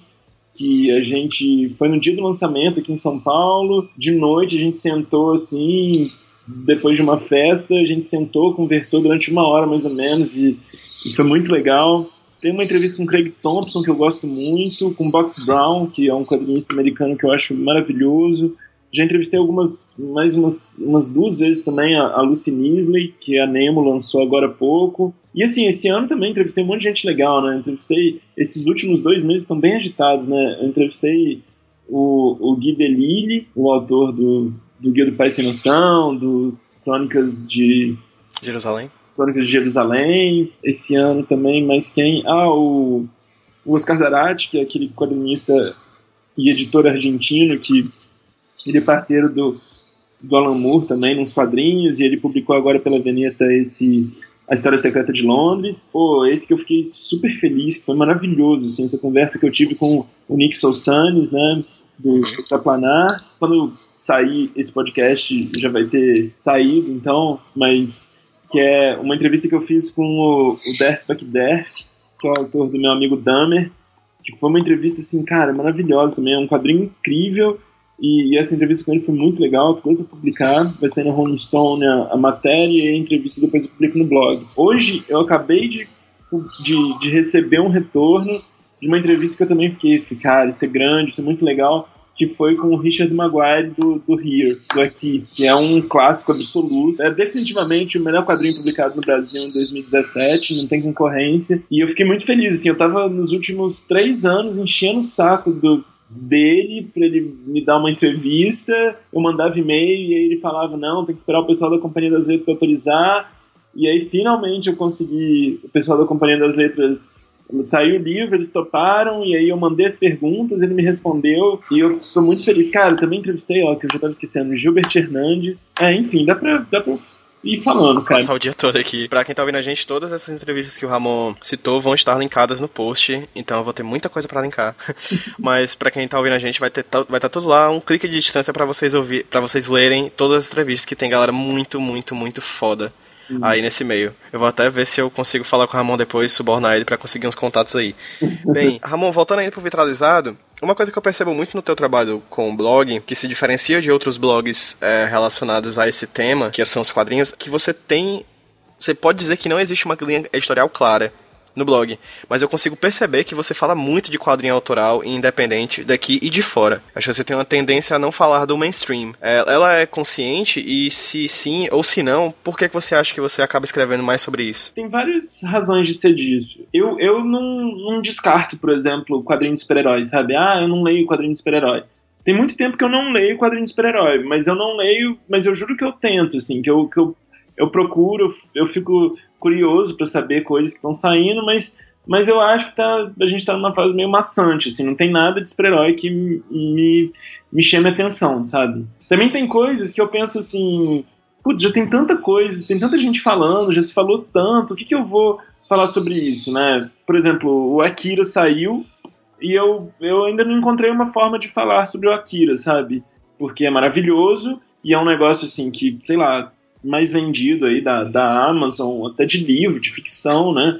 que a gente foi no dia do lançamento aqui em São Paulo, de noite a gente sentou assim, depois de uma festa, a gente sentou, conversou durante uma hora mais ou menos e, e foi muito legal. Tem uma entrevista com Craig Thompson que eu gosto muito, com Box Brown, que é um quadrinista americano que eu acho maravilhoso. Já entrevistei algumas, mais umas, umas duas vezes também a, a Lucy Nisley, que a Nemo lançou agora há pouco. E assim, esse ano também entrevistei um monte de gente legal, né? Entrevistei, esses últimos dois meses estão bem agitados, né? Eu entrevistei o, o Gui Delisle, o autor do, do Guia do Pai Sem Noção, do Crônicas de... Jerusalém. Crônicas de Jerusalém. Esse ano também, mas quem? Ah, o, o Oscar Zarate, que é aquele quadrinista e editor argentino que ele é parceiro do, do Alan Moore também, nos quadrinhos, e ele publicou agora pela Veneta esse A História Secreta de Londres. Pô, esse que eu fiquei super feliz, que foi maravilhoso, assim, essa conversa que eu tive com o Nick Sousanes, né, do Taplanar. Quando sair esse podcast, já vai ter saído, então, mas que é uma entrevista que eu fiz com o, o Derf Backderf, que é o autor do meu amigo Damer, que foi uma entrevista, assim, cara, maravilhosa também, é um quadrinho incrível, e, e, essa entrevista com ele foi muito legal, ficou para publicar, vai ser na Rolling Stone a, a, matéria e a entrevista depois eu publico no blog. Hoje eu acabei de, de, de, receber um retorno de uma entrevista que eu também fiquei, cara, isso é grande, isso é muito legal, que foi com o Richard Maguire do, do Here, do Aqui, que é um clássico absoluto. É definitivamente o melhor quadrinho publicado no Brasil em 2017, não tem concorrência. E eu fiquei muito feliz, assim, eu tava nos últimos três anos enchendo o saco do dele para ele me dar uma entrevista. Eu mandava e-mail e aí ele falava: não, tem que esperar o pessoal da Companhia das Letras autorizar. E aí finalmente eu consegui, o pessoal da Companhia das Letras saiu o livro, eles toparam, e aí eu mandei as perguntas, ele me respondeu, e eu tô muito feliz. Cara, eu também entrevistei, ó, que eu já tava esquecendo, Gilbert Hernandes. É, enfim, dá pra, dá pra e falando, cara. Passar o dia todo aqui. Pra quem tá ouvindo a gente, todas essas entrevistas que o Ramon citou vão estar linkadas no post, então eu vou ter muita coisa para linkar. [laughs] Mas para quem tá ouvindo a gente, vai ter vai estar tá tudo lá, um clique de distância para vocês ouvir, para vocês lerem todas as entrevistas que tem galera muito, muito, muito foda uhum. aí nesse meio. Eu vou até ver se eu consigo falar com o Ramon depois, subornar ele para conseguir uns contatos aí. [laughs] Bem, Ramon, voltando ainda pro Vitralizado, uma coisa que eu percebo muito no teu trabalho com o blog, que se diferencia de outros blogs é, relacionados a esse tema, que são os quadrinhos, que você tem. Você pode dizer que não existe uma linha editorial clara no blog. Mas eu consigo perceber que você fala muito de quadrinho autoral e independente daqui e de fora. Acho que você tem uma tendência a não falar do mainstream. É, ela é consciente e se sim ou se não, por que você acha que você acaba escrevendo mais sobre isso? Tem várias razões de ser disso. Eu, eu não, não descarto, por exemplo, quadrinho de super-heróis, sabe? Ah, eu não leio quadrinho de super-herói. Tem muito tempo que eu não leio quadrinho de super-herói, mas eu não leio, mas eu juro que eu tento, assim, que eu, que eu eu procuro, eu fico curioso para saber coisas que estão saindo, mas, mas eu acho que tá, a gente tá numa fase meio maçante, assim, não tem nada de super-herói que me, me chame atenção, sabe? Também tem coisas que eu penso assim, putz, já tem tanta coisa, tem tanta gente falando, já se falou tanto, o que, que eu vou falar sobre isso, né? Por exemplo, o Akira saiu e eu, eu ainda não encontrei uma forma de falar sobre o Akira, sabe? Porque é maravilhoso e é um negócio assim que, sei lá, mais vendido aí da, da Amazon, até de livro, de ficção, né?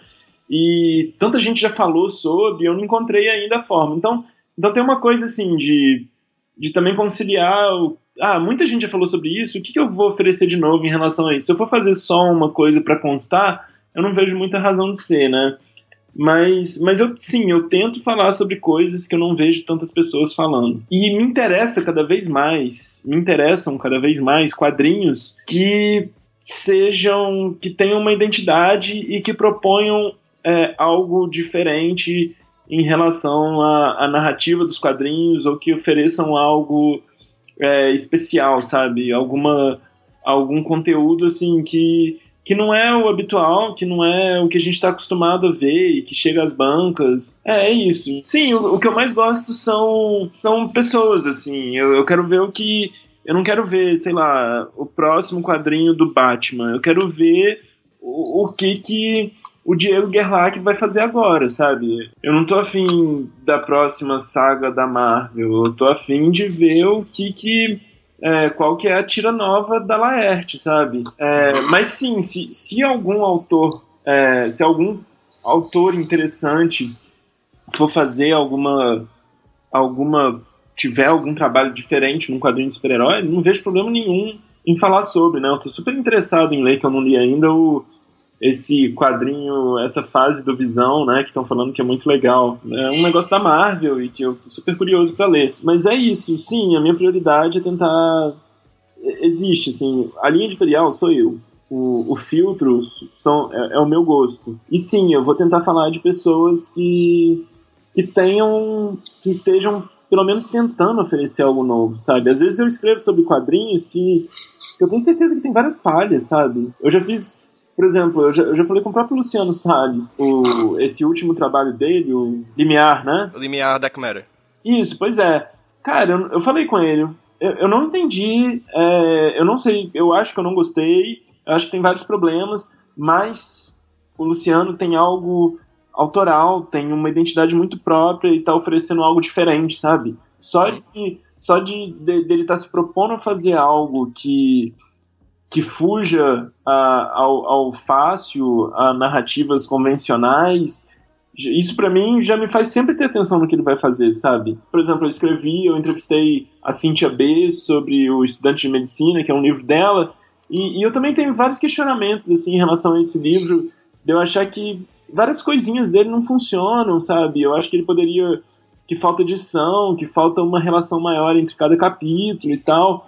E tanta gente já falou sobre, eu não encontrei ainda a forma. Então, então tem uma coisa assim de, de também conciliar o, ah, muita gente já falou sobre isso, o que, que eu vou oferecer de novo em relação a isso? Se eu for fazer só uma coisa para constar, eu não vejo muita razão de ser, né? Mas, mas eu sim, eu tento falar sobre coisas que eu não vejo tantas pessoas falando. E me interessa cada vez mais, me interessam cada vez mais quadrinhos que sejam, que tenham uma identidade e que proponham é, algo diferente em relação à, à, narrativa dos quadrinhos ou que ofereçam algo é, especial, sabe? Alguma algum conteúdo assim que que não é o habitual, que não é o que a gente está acostumado a ver e que chega às bancas. É, é isso. Sim, o, o, que eu mais gosto são, são pessoas, assim. Eu, eu quero ver o que. Eu não quero ver, sei lá, o próximo quadrinho do Batman. Eu quero ver o, o que que o Diego Gerlach vai fazer agora, sabe? Eu não tô afim da próxima saga da Marvel. Eu tô afim de ver o que que é, qual que é a tira nova da Laerte, sabe? É, mas sim, se, se algum autor, é, se algum autor interessante for fazer alguma, alguma, tiver algum trabalho diferente num quadrinho de super-herói, não vejo problema nenhum em falar sobre, né? Eu tô super interessado em ler, que eu não li ainda, o esse quadrinho, essa fase do Visão, né, que estão falando que é muito legal. É um negócio da Marvel e que eu tô super curioso para ler. Mas é isso, sim, a minha prioridade é tentar. Existe, assim, a linha editorial sou eu. O, o filtro são, é, é o meu gosto. E sim, eu vou tentar falar de pessoas que, que tenham. que estejam pelo menos tentando oferecer algo novo, sabe? Às vezes eu escrevo sobre quadrinhos que, que eu tenho certeza que tem várias falhas, sabe? Eu já fiz por exemplo, eu já, eu já falei com o próprio Luciano Salles, o, esse último trabalho dele, o Limiar, né? O Limiar Dark Matter. Isso, pois é. Cara, eu, eu falei com ele, eu, eu não entendi, é, eu não sei, eu acho que eu não gostei, eu acho que tem vários problemas, mas o Luciano tem algo autoral, tem uma identidade muito própria e tá oferecendo algo diferente, sabe? Só de, só de, de dele estar tá se propondo a fazer algo que que fuja ao, ao fácil, a narrativas convencionais, isso para mim já me faz sempre ter atenção no que ele vai fazer, sabe? Por exemplo, eu escrevi, eu entrevistei a Cynthia B sobre o Estudante de Medicina, que é um livro dela, e, e, eu também tenho vários questionamentos assim em relação a esse livro, de eu achar que várias coisinhas dele não funcionam, sabe? Eu acho que ele poderia que falta edição, que falta uma relação maior entre cada capítulo e tal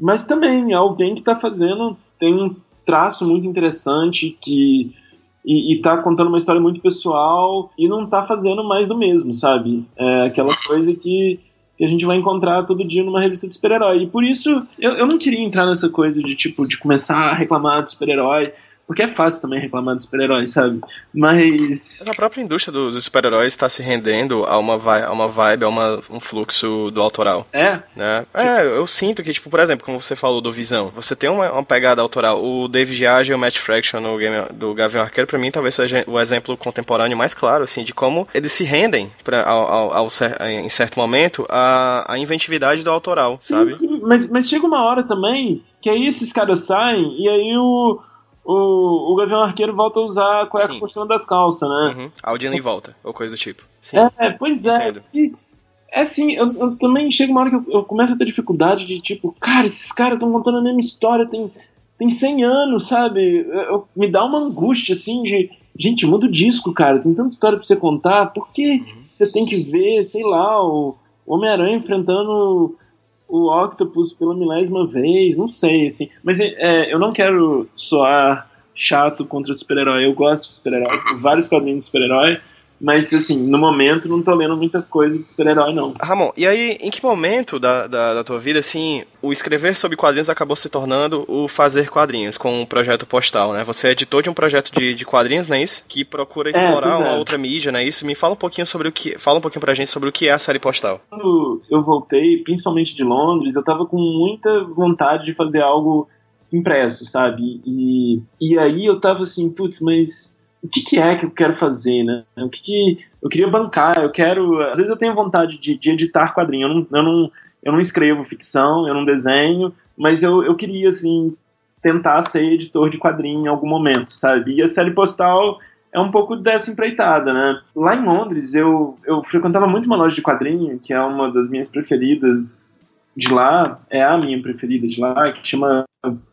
mas também é alguém que está fazendo, tem um traço muito interessante que e, e tá contando uma história muito pessoal e não tá fazendo mais do mesmo, sabe? É aquela coisa que, que a gente vai encontrar todo dia numa revista de super-herói. E por isso eu, eu não queria entrar nessa coisa de tipo de começar a reclamar do super-herói. Porque é fácil também reclamar dos super-heróis, sabe? Mas. A própria indústria dos do super-heróis está se rendendo a uma, vibe, a uma vibe, a uma, um fluxo do autoral. É? Né? É, eu sinto que, tipo, por exemplo, como você falou do Visão, você tem uma, uma pegada autoral. O David Yage e o Matt Fraction no game do Gavião Arqueiro, pra mim, talvez seja o exemplo contemporâneo mais claro, assim, de como eles se rendem pra, ao, ao, ao em certo momento a, a inventividade do autoral, sim, sabe? Sim, mas, mas chega uma hora também que aí esses caras saem e aí o o, o Gavião Arqueiro volta a usar a cueca Sim. por cima das calças, né? Uhum. Aldina volta, ou coisa do tipo. Sim. É, pois é. E, é assim, eu, eu, também chega uma hora que eu, eu, começo a ter dificuldade de tipo, cara, esses caras estão contando a mesma história, tem, tem 100 anos, sabe? Eu, me dá uma angústia assim de, gente, muda o disco, cara, tem tanta história pra você contar, por que uhum. você tem que ver, sei lá, o Homem-Aranha enfrentando o Octopus pela milésima vez, não sei, assim. Mas é, eu não quero soar chato contra super-herói. Eu gosto de super-herói, vários quadrinhos de super-herói, Mas, assim, no momento não tô lendo muita coisa de super-herói, não. Ramon, e aí, em que momento da, da, da, tua vida, assim, o escrever sobre quadrinhos acabou se tornando o fazer quadrinhos com o um projeto postal, né? Você é editor de um projeto de, de quadrinhos, não é isso? Que procura explorar é, uma é. outra mídia, não é isso? Me fala um pouquinho sobre o que. Fala um pouquinho pra gente sobre o que é a série postal. Quando eu voltei, principalmente de Londres, eu tava com muita vontade de fazer algo impresso, sabe? E, e aí eu tava assim, putz, mas o que, que, é que eu quero fazer, né? O que, que, eu queria bancar, eu quero. Às vezes eu tenho vontade de, de editar quadrinho. Eu não, eu, não, eu não escrevo ficção, eu não desenho, mas eu, eu queria, assim, tentar ser editor de quadrinho em algum momento, sabe? E a série postal é um pouco dessa empreitada, né? Lá em Londres, eu, eu frequentava muito uma loja de quadrinho, que é uma das minhas preferidas de lá, é a minha preferida de lá, que chama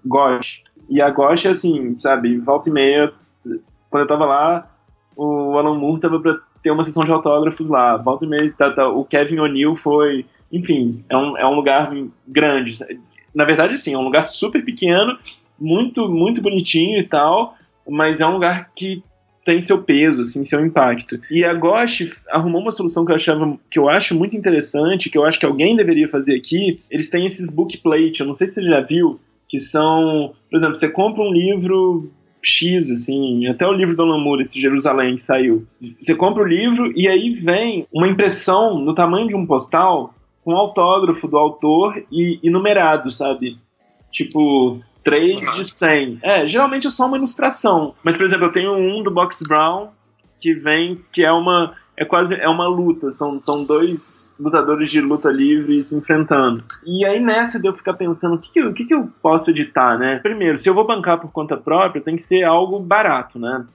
Gosh. E a Gosh é assim, sabe, volta e meia quando eu tava lá, o Alan Moore tava pra ter uma sessão de autógrafos lá. Volta e meia, tá, tá, o Kevin O'Neill foi. Enfim, é um, é um lugar grande. Na verdade, sim, é um lugar super pequeno, muito, muito bonitinho e tal, mas é um lugar que tem seu peso, assim, seu impacto. E a Gosh arrumou uma solução que eu achava que eu acho muito interessante, que eu acho que alguém deveria fazer aqui. Eles têm esses bookplate, eu não sei se você já viu, que são, por exemplo, você compra um livro X, assim, até o livro do Alan Moore, esse Jerusalém que saiu. Você compra o livro e aí vem uma impressão no tamanho de um postal com autógrafo do autor e, e numerado, sabe? Tipo, 3 de 100. É, geralmente é só uma ilustração. Mas, por exemplo, eu tenho um do Box Brown que vem, que é uma é quase é uma luta. São, são dois lutadores de luta livre se enfrentando. E aí nessa de eu ficar pensando o que, que, eu, o que, que eu posso editar, né? Primeiro, se eu vou bancar por conta própria, tem que ser algo barato, né?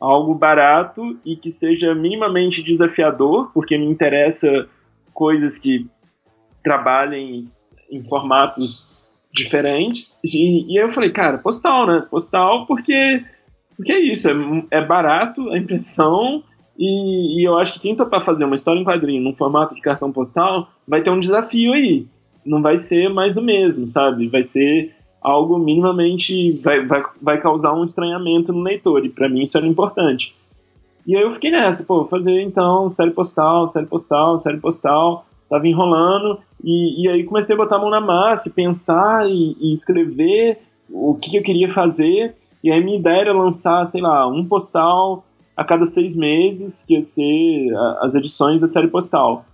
Algo barato e que seja minimamente desafiador, porque me interessa coisas que trabalhem em formatos diferentes. E, e aí eu falei, cara, postal, né? Postal porque, porque é isso, é, é barato a impressão e, e, eu acho que quem topar fazer uma história em quadrinho num formato de cartão postal vai ter um desafio aí. Não vai ser mais do mesmo, sabe? Vai ser algo minimamente. Vai, vai, vai causar um estranhamento no leitor. E para mim isso era importante. E aí eu fiquei nessa, pô, fazer então série postal, série postal, série postal. Tava enrolando. E, e aí comecei a botar a mão na massa, e pensar e, e escrever o que, que eu queria fazer. E aí minha ideia era lançar, sei lá, um postal a cada seis meses, que ia ser as edições da série postal.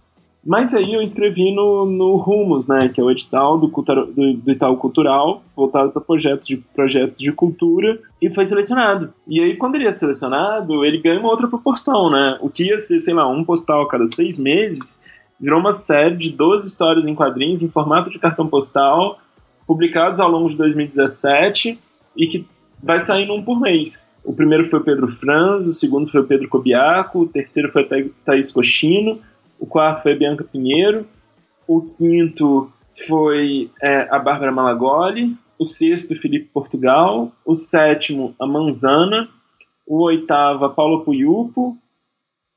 Mas aí eu inscrevi no, no Rumos, né, que é o edital do, do, do Itaú Cultural, voltado para projetos de, projetos de cultura, e foi selecionado. E aí, quando ele é selecionado, ele ganha uma outra proporção, né? O que ia ser, sei lá, um postal a cada seis meses, virou uma série de 12 histórias em quadrinhos em formato de cartão postal, publicados ao longo de 2017, e que vai saindo um por mês. O primeiro foi o Pedro Franz, o segundo foi o Pedro Cobiaco, o terceiro foi a Thaís Cochino, o quarto foi a Bianca Pinheiro, o quinto foi é, a Bárbara Malagoli, o sexto Felipe Portugal, o sétimo a Manzana, o oitavo a Paula Puyupo,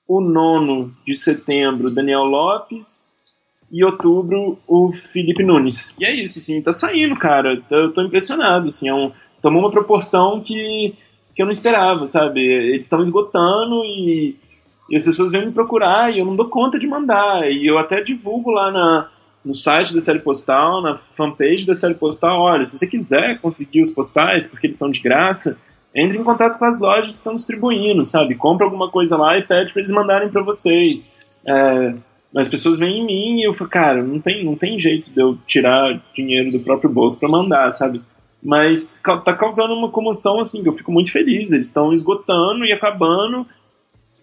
o nono de setembro Daniel Lopes e outubro o Felipe Nunes. E é isso, assim, tá saindo, cara. Eu tô impressionado, assim, é um, tomou uma proporção que que eu não esperava, sabe? Eles estão esgotando e, e, as pessoas vêm me procurar e eu não dou conta de mandar. E eu até divulgo lá na, no site da série postal, na fanpage da série postal, olha, se você quiser conseguir os postais, porque eles são de graça, entre em contato com as lojas que estão distribuindo, sabe? Compra alguma coisa lá e pede para eles mandarem para vocês. É, as pessoas vêm em mim e eu falo, cara, não tem, não tem jeito de eu tirar dinheiro do próprio bolso para mandar, sabe? Mas tá causando uma comoção assim, que eu fico muito feliz. Eles estão esgotando e acabando.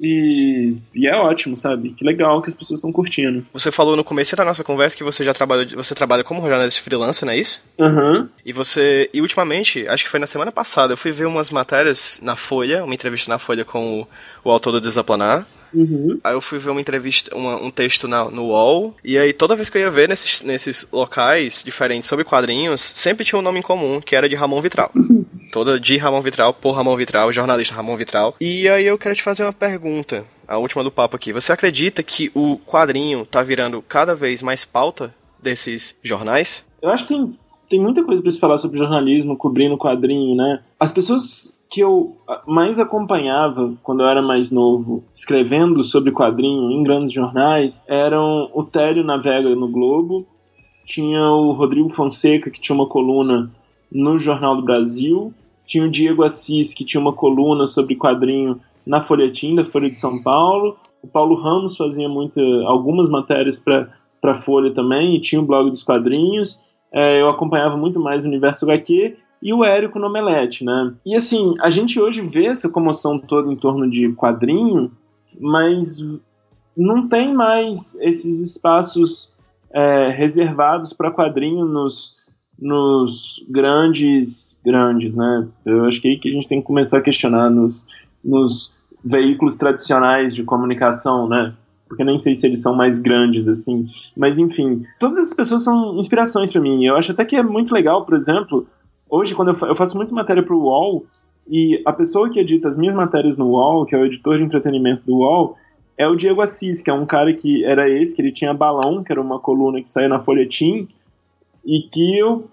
E, e, é ótimo, sabe? Que legal que as pessoas estão curtindo. Você falou no começo da nossa conversa que você já trabalha, você trabalha como jornalista freelancer, não é isso? Uhum. E você, e ultimamente, acho que foi na semana passada, eu fui ver umas matérias na Folha, uma entrevista na Folha com o, o autor do Desaplanar. Uhum. Aí eu fui ver uma entrevista, uma, um texto na, no UOL, e aí toda vez que eu ia ver nesses, nesses locais diferentes sobre quadrinhos, sempre tinha um nome em comum, que era de Ramon Vitral. Uhum. Toda de Ramon Vitral, por Ramon Vitral, jornalista Ramon Vitral. E aí eu quero te fazer uma pergunta, a última do papo aqui. Você acredita que o quadrinho tá virando cada vez mais pauta desses jornais? Eu acho que tem, tem muita coisa para se falar sobre jornalismo cobrindo quadrinho, né? As pessoas que eu mais acompanhava quando eu era mais novo, escrevendo sobre quadrinho em grandes jornais, eram o Tério Navega no Globo, tinha o Rodrigo Fonseca, que tinha uma coluna no Jornal do Brasil, tinha o Diego Assis, que tinha uma coluna sobre quadrinho na Folhetim, da Folha de São Paulo, o Paulo Ramos fazia muita, algumas matérias para a Folha também, e tinha o blog dos quadrinhos, é, eu acompanhava muito mais o Universo HQ, e o Érico no Omelete, né? E assim, a gente hoje vê essa comoção toda em torno de quadrinho, mas não tem mais esses espaços é, reservados para quadrinho nos, nos grandes, grandes, né? Eu acho que é aí que a gente tem que começar a questionar nos, nos veículos tradicionais de comunicação, né? Porque nem sei se eles são mais grandes assim. Mas enfim, todas essas pessoas são inspirações para mim. Eu acho até que é muito legal, por exemplo, hoje, quando eu, eu faço muita matéria para o UOL, e a pessoa que edita as minhas matérias no UOL, que é o editor de entretenimento do UOL, é o Diego Assis, que é um cara que era esse, que ele tinha Balão, que era uma coluna que saía na Folhetim, e que eu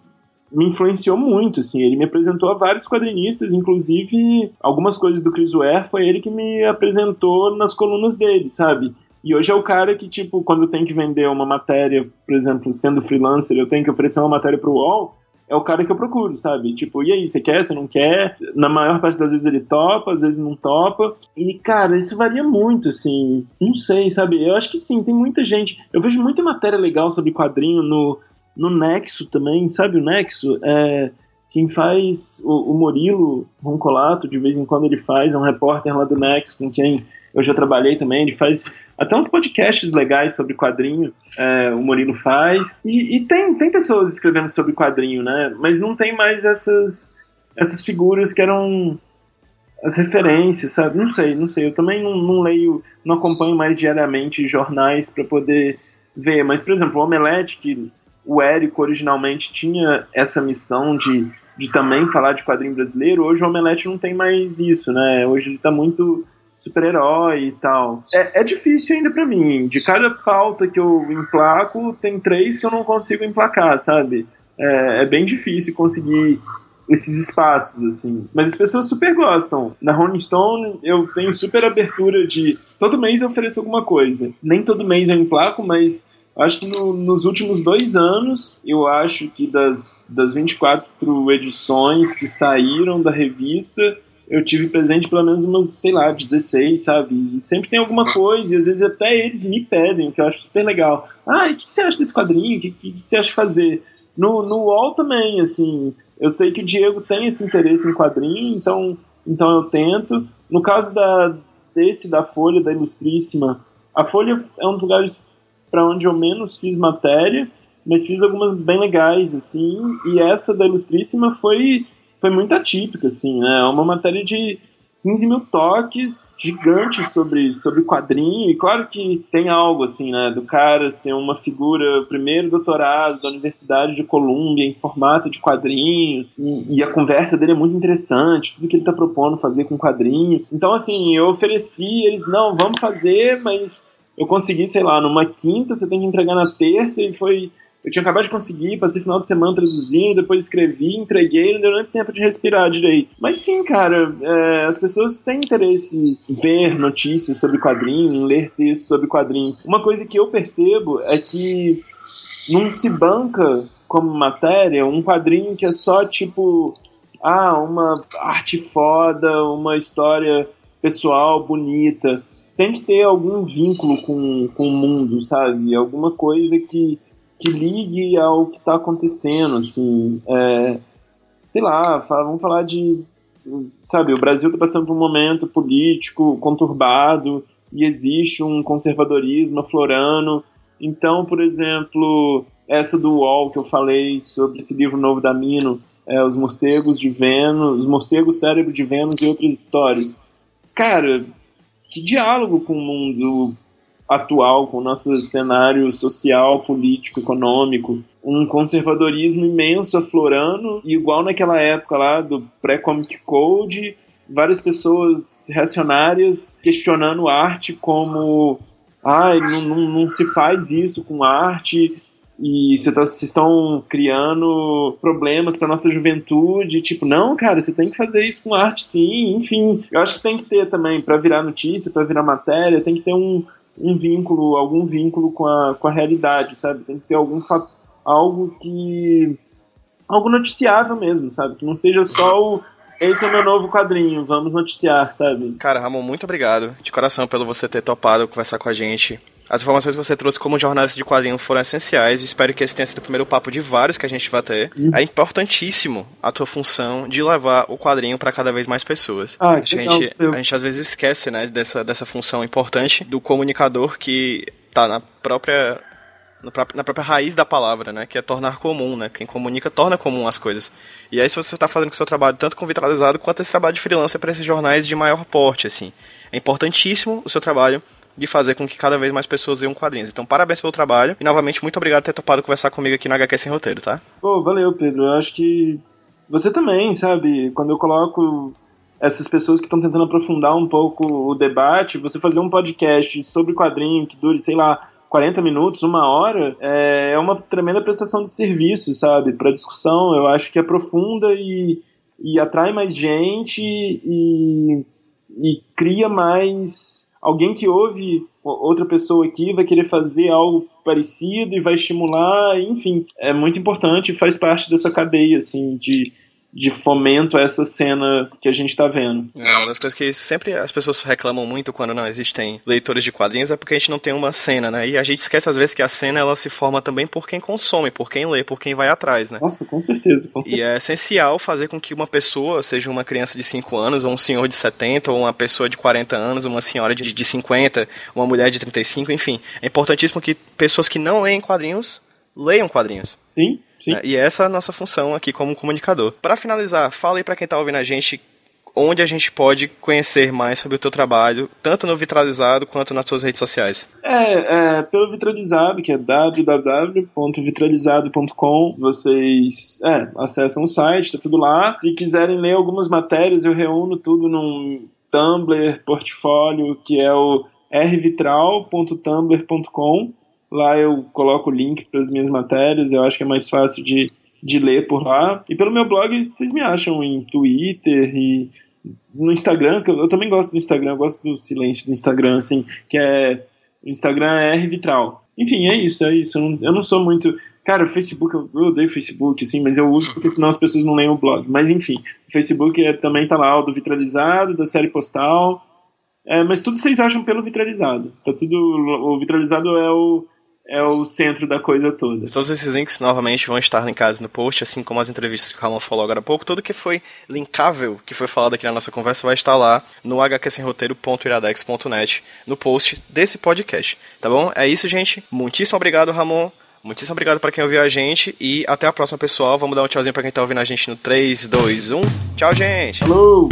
me influenciou muito, assim, ele me apresentou a vários quadrinistas, inclusive algumas coisas do Chris Ware foi ele que me apresentou nas colunas dele, sabe? E hoje é o cara que, tipo, quando tem que vender uma matéria, por exemplo, sendo freelancer, eu tenho que oferecer uma matéria pro UOL, é o cara que eu procuro, sabe? Tipo, e aí, você quer, você não quer? Na maior parte das vezes ele topa, às vezes não topa. E, cara, isso varia muito, assim. Não sei, sabe? Eu acho que sim, tem muita gente. Eu vejo muita matéria legal sobre quadrinho no, no Nexo também, sabe? O Nexo é. Quem faz o, o Murilo Roncolato, de vez em quando ele faz, é um repórter lá do Nexo, com quem eu já trabalhei também. Ele faz até uns podcasts legais sobre quadrinho, é, o Murilo faz. E, e, tem, tem pessoas escrevendo sobre quadrinho, né? Mas não tem mais essas, essas figuras que eram as referências, sabe? Não sei, não sei. Eu também não, não leio, não acompanho mais diariamente jornais para poder ver. Mas, por exemplo, o Omelete, que o Érico originalmente tinha essa missão de, de também falar de quadrinho brasileiro, hoje o Omelete não tem mais isso, né? Hoje ele tá muito super-herói e tal. É, é difícil ainda para mim. De cada pauta que eu emplaco, tem três que eu não consigo emplacar, sabe? É, é bem difícil conseguir esses espaços, assim. Mas as pessoas super gostam. Na Rolling Stone eu tenho super abertura de. Todo mês eu ofereço alguma coisa. Nem todo mês eu emplaco, mas acho que no, nos últimos dois anos, eu acho que das, das 24 edições que saíram da revista, eu tive presente pelo menos umas, sei lá, 16, sabe? E sempre tem alguma coisa, e às vezes até eles me pedem, o que eu acho super legal. Ah, o que você acha desse quadrinho? O que, que, você acha de fazer? No, no UOL também, assim, eu sei que o Diego tem esse interesse em quadrinho, então, então eu tento. No caso da, desse, da Folha, da Ilustríssima, a Folha é um dos lugares para onde eu menos fiz matéria, mas fiz algumas bem legais, assim, e essa da Ilustríssima foi foi muito atípica, assim, né? É uma matéria de 15 mil toques gigantes sobre, sobre quadrinho, e claro que tem algo assim, né, do cara ser uma figura, primeiro doutorado da Universidade de Colômbia em formato de quadrinho, e, e, a conversa dele é muito interessante, tudo que ele está propondo fazer com quadrinho. Então, assim, eu ofereci, eles, não, vamos fazer, mas eu consegui, sei lá, numa quinta, você tem que entregar na terça, e foi eu tinha acabado de conseguir, passei final de semana traduzindo, depois escrevi, entreguei, não deu nem tempo de respirar direito. Mas sim, cara, é, as pessoas têm interesse em ver notícias sobre quadrinho, em ler textos sobre quadrinho. Uma coisa que eu percebo é que não se banca como matéria um quadrinho que é só tipo, ah, uma arte foda, uma história pessoal bonita. Tem que ter algum vínculo com, com o mundo, sabe? Alguma coisa que que ligue ao que está acontecendo, assim, é, sei lá, vamos falar de, sabe, o Brasil está passando por um momento político conturbado e existe um conservadorismo aflorando, então, por exemplo, essa do UOL que eu falei sobre esse livro novo da Mino, é, Os Morcegos de Vênus, Os Morcegos Cérebro de Vênus e Outras Histórias. Cara, que diálogo com o mundo atual, com o nosso cenário social, político, econômico, um conservadorismo imenso aflorando, e igual naquela época lá do pré-Comic Code, várias pessoas reacionárias questionando arte como ah, não, não, não se faz isso com arte, e tá, vocês estão criando problemas para nossa juventude, tipo, não, cara, você tem que fazer isso com arte sim, enfim. Eu acho que tem que ter também, para virar notícia, para virar matéria, tem que ter um, um vínculo, algum vínculo com a, com a realidade, sabe? Tem que ter algum algo que. algo noticiável mesmo, sabe? Que não seja só o. Esse é o meu novo quadrinho, vamos noticiar, sabe? Cara, Ramon, muito obrigado de coração pelo você ter topado conversar com a gente. As informações que você trouxe como jornalista de quadrinho foram essenciais. Espero que esse tenha sido o primeiro papo de vários que a gente vai ter. Uhum. É importantíssimo a tua função de levar o quadrinho para cada vez mais pessoas. Ah, a, gente, a gente às vezes esquece, né, dessa, dessa função importante do comunicador que tá na própria na própria raiz da palavra, né? Que é tornar comum, né? Quem comunica torna comum as coisas. E aí, se você está fazendo o seu trabalho tanto com vitralizado quanto esse trabalho de freelancer para esses jornais de maior porte, assim, é importantíssimo o seu trabalho de fazer com que cada vez mais pessoas leiam quadrinhos. Então, parabéns pelo trabalho e, novamente, muito obrigado por ter topado conversar comigo aqui no HQ Sem Roteiro, tá? Pô, valeu, Pedro. Eu acho que você também, sabe? Quando eu coloco essas pessoas que estão tentando aprofundar um pouco o debate, você fazer um podcast sobre quadrinho que dure, sei lá, 40 minutos, uma hora, é, é uma tremenda prestação de serviço, sabe? Para discussão. Eu acho que aprofunda e, e atrai mais gente e, e cria mais alguém que ouve outra pessoa aqui vai querer fazer algo parecido e vai estimular, enfim, é muito importante faz parte dessa cadeia, assim, de, de fomento a essa cena que a gente está vendo. É, uma das coisas que sempre as pessoas reclamam muito quando não existem leitores de quadrinhos é porque a gente não tem uma cena, né? E a gente esquece às vezes que a cena ela se forma também por quem consome, por quem lê, por quem vai atrás, né? Nossa, com certeza, com certeza. E é essencial fazer com que uma pessoa, seja uma criança de 5 anos, ou um senhor de 70, ou uma pessoa de 40 anos, uma senhora de, de 50, uma mulher de 35, enfim. É importantíssimo que pessoas que não leem quadrinhos leiam quadrinhos. Sim. Sim. Né? E essa é a nossa função aqui como comunicador. Para finalizar, fala aí para quem está ouvindo a gente onde a gente pode conhecer mais sobre o teu trabalho, tanto no Vitralizado quanto nas suas redes sociais? É, é pelo Vitralizado, que é www.vitralizado.com. Vocês é, acessam o site, tá tudo lá. Se quiserem ler algumas matérias, eu reúno tudo num Tumblr portfólio, que é o rvitral.tumblr.com. Lá eu coloco o link para as minhas matérias, eu acho que é mais fácil de, de ler por lá. E pelo meu blog, vocês me acham em Twitter e no Instagram, que eu, eu também gosto do Instagram, eu gosto do silêncio do Instagram, assim, que é. O Instagram é rvitral. Enfim, é isso, é isso. Eu não, eu não sou muito. Cara, o Facebook, eu, eu odeio Facebook, assim, mas eu uso porque senão as pessoas não leem o blog. Mas enfim, o Facebook é, também tá lá, o do Vitralizado, da série postal. É, mas tudo vocês acham pelo Vitralizado. Tá tudo. O Vitralizado é o é o centro da coisa toda. Todos esses links novamente vão estar linkados no post, assim como as entrevistas que o Ramon falou agora há pouco. Tudo que foi linkável, que foi falado aqui na nossa conversa, vai estar lá no hqsemroteiro.iradex.net, no post desse podcast. Tá bom? É isso, gente. Muitíssimo obrigado, Ramon. Muitíssimo obrigado para quem ouviu a gente e até a próxima, pessoal. Vamos dar um tchauzinho para quem tá ouvindo a gente no 3, 2, 1. Tchau, gente. Falou!